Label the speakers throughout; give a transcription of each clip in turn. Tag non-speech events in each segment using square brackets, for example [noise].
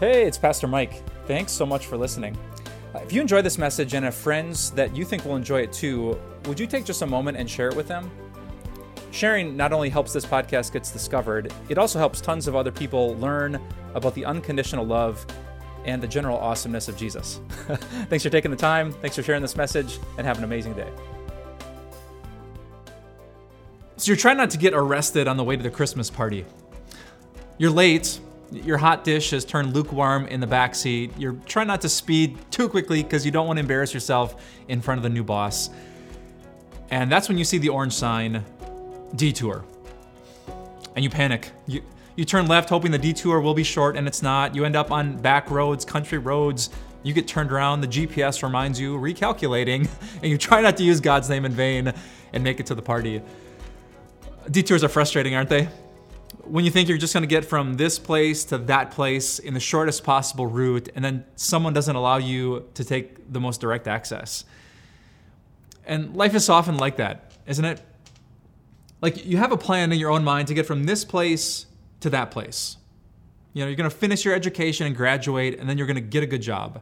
Speaker 1: Hey, it's Pastor Mike. Thanks so much for listening. Uh, if you enjoy this message and have friends that you think will enjoy it too, would you take just a moment and share it with them? Sharing not only helps this podcast gets discovered, it also helps tons of other people learn about the unconditional love and the general awesomeness of Jesus. [laughs] Thanks for taking the time. Thanks for sharing this message, and have an amazing day. So, you're trying not to get arrested on the way to the Christmas party. You're late. Your hot dish has turned lukewarm in the back seat. You're trying not to speed too quickly because you don't want to embarrass yourself in front of the new boss. And that's when you see the orange sign detour. And you panic. You, you turn left hoping the detour will be short and it's not. You end up on back roads, country roads. You get turned around. The GPS reminds you, recalculating, [laughs] and you try not to use God's name in vain and make it to the party. Detours are frustrating, aren't they? When you think you're just going to get from this place to that place in the shortest possible route, and then someone doesn't allow you to take the most direct access. And life is often like that, isn't it? Like you have a plan in your own mind to get from this place to that place. You know, you're going to finish your education and graduate, and then you're going to get a good job.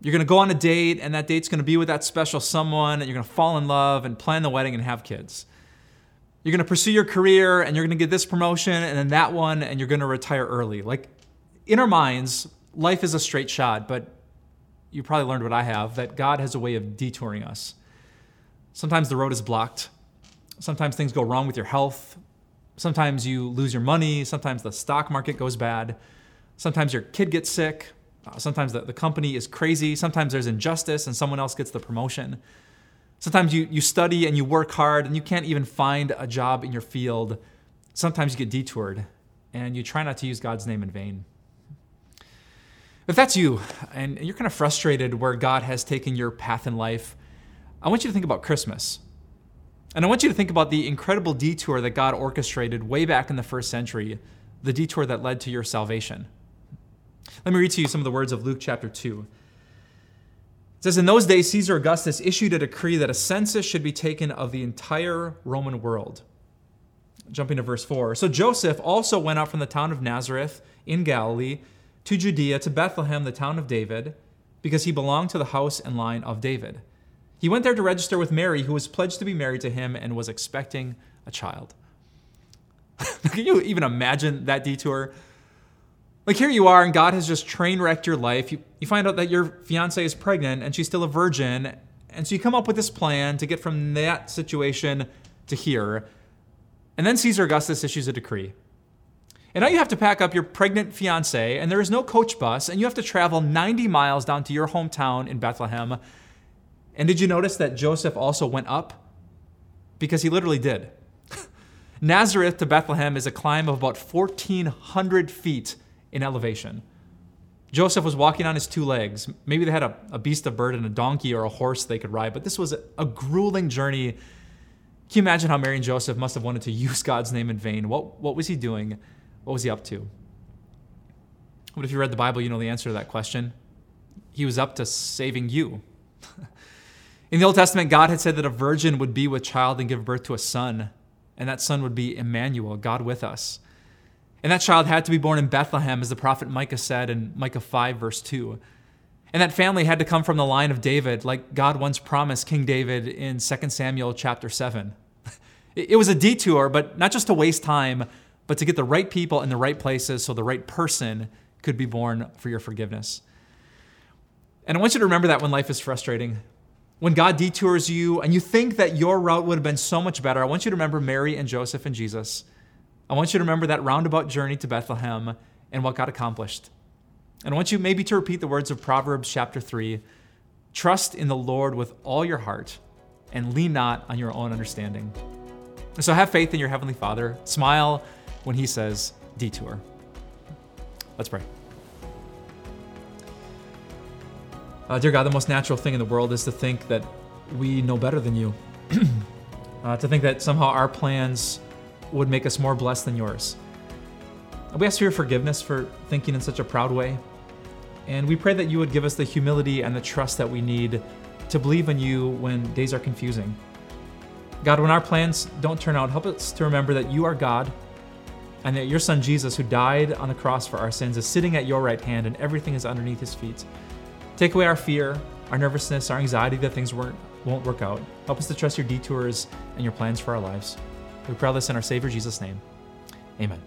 Speaker 1: You're going to go on a date, and that date's going to be with that special someone, and you're going to fall in love and plan the wedding and have kids. You're going to pursue your career, and you're going to get this promotion, and then that one, and you're going to retire early. Like, in our minds, life is a straight shot, but you probably learned what I have that God has a way of detouring us. Sometimes the road is blocked. Sometimes things go wrong with your health. Sometimes you lose your money. Sometimes the stock market goes bad. Sometimes your kid gets sick. Uh, sometimes the, the company is crazy. Sometimes there's injustice and someone else gets the promotion. Sometimes you, you study and you work hard and you can't even find a job in your field. Sometimes you get detoured and you try not to use God's name in vain. If that's you and you're kind of frustrated where God has taken your path in life, I want you to think about Christmas. And I want you to think about the incredible detour that God orchestrated way back in the first century, the detour that led to your salvation. Let me read to you some of the words of Luke chapter 2. It says, In those days, Caesar Augustus issued a decree that a census should be taken of the entire Roman world. Jumping to verse 4. So Joseph also went out from the town of Nazareth in Galilee to Judea to Bethlehem, the town of David, because he belonged to the house and line of David. He went there to register with Mary, who was pledged to be married to him and was expecting a child. [laughs] Can you even imagine that detour? Like here you are, and God has just train wrecked your life. You, you find out that your fiance is pregnant and she's still a virgin. And so you come up with this plan to get from that situation to here. And then Caesar Augustus issues a decree. And now you have to pack up your pregnant fiance, and there is no coach bus, and you have to travel 90 miles down to your hometown in Bethlehem and did you notice that Joseph also went up? Because he literally did. [laughs] Nazareth to Bethlehem is a climb of about 1,400 feet in elevation. Joseph was walking on his two legs. Maybe they had a, a beast of burden, a donkey or a horse they could ride, but this was a, a grueling journey. Can you imagine how Mary and Joseph must have wanted to [laughs] use God's name in vain? What, what was he doing? What was he up to? What if you read the Bible, you know the answer to that question? He was up to saving you. [laughs] In the Old Testament, God had said that a virgin would be with child and give birth to a son, and that son would be Emmanuel, God with us. And that child had to be born in Bethlehem, as the prophet Micah said in Micah 5, verse 2. And that family had to come from the line of David, like God once promised King David in 2 Samuel chapter 7. [laughs] It was a detour, but not just to waste time, but to get the right people in the right places so the right person could be born for your forgiveness. And I want you to remember that when life is frustrating, when God detours you and you think that your route would have been so much better, I want you to remember Mary and Joseph and Jesus. I want you to remember that roundabout journey to Bethlehem and what got accomplished. And I want you maybe to repeat the words of Proverbs chapter 3 Trust in the Lord with all your heart and lean not on your own understanding. So have faith in your Heavenly Father. Smile when He says detour. Let's pray. Uh, dear God, the most natural thing in the world is to think that we know better than you. [clears throat] uh, to think that somehow our plans would make us more blessed than yours. We ask for your forgiveness for thinking in such a proud way. And we pray that you would give us the humility and the trust that we need to believe in you when days are confusing. God, when our plans don't turn out, help us to remember that you are God and that your son Jesus, who died on the cross for our sins, is sitting at your right hand and everything is underneath his feet. Take away our fear, our nervousness, our anxiety that things won't work out. Help us to trust your detours and your plans for our lives. We pray this in our Savior Jesus' name. Amen.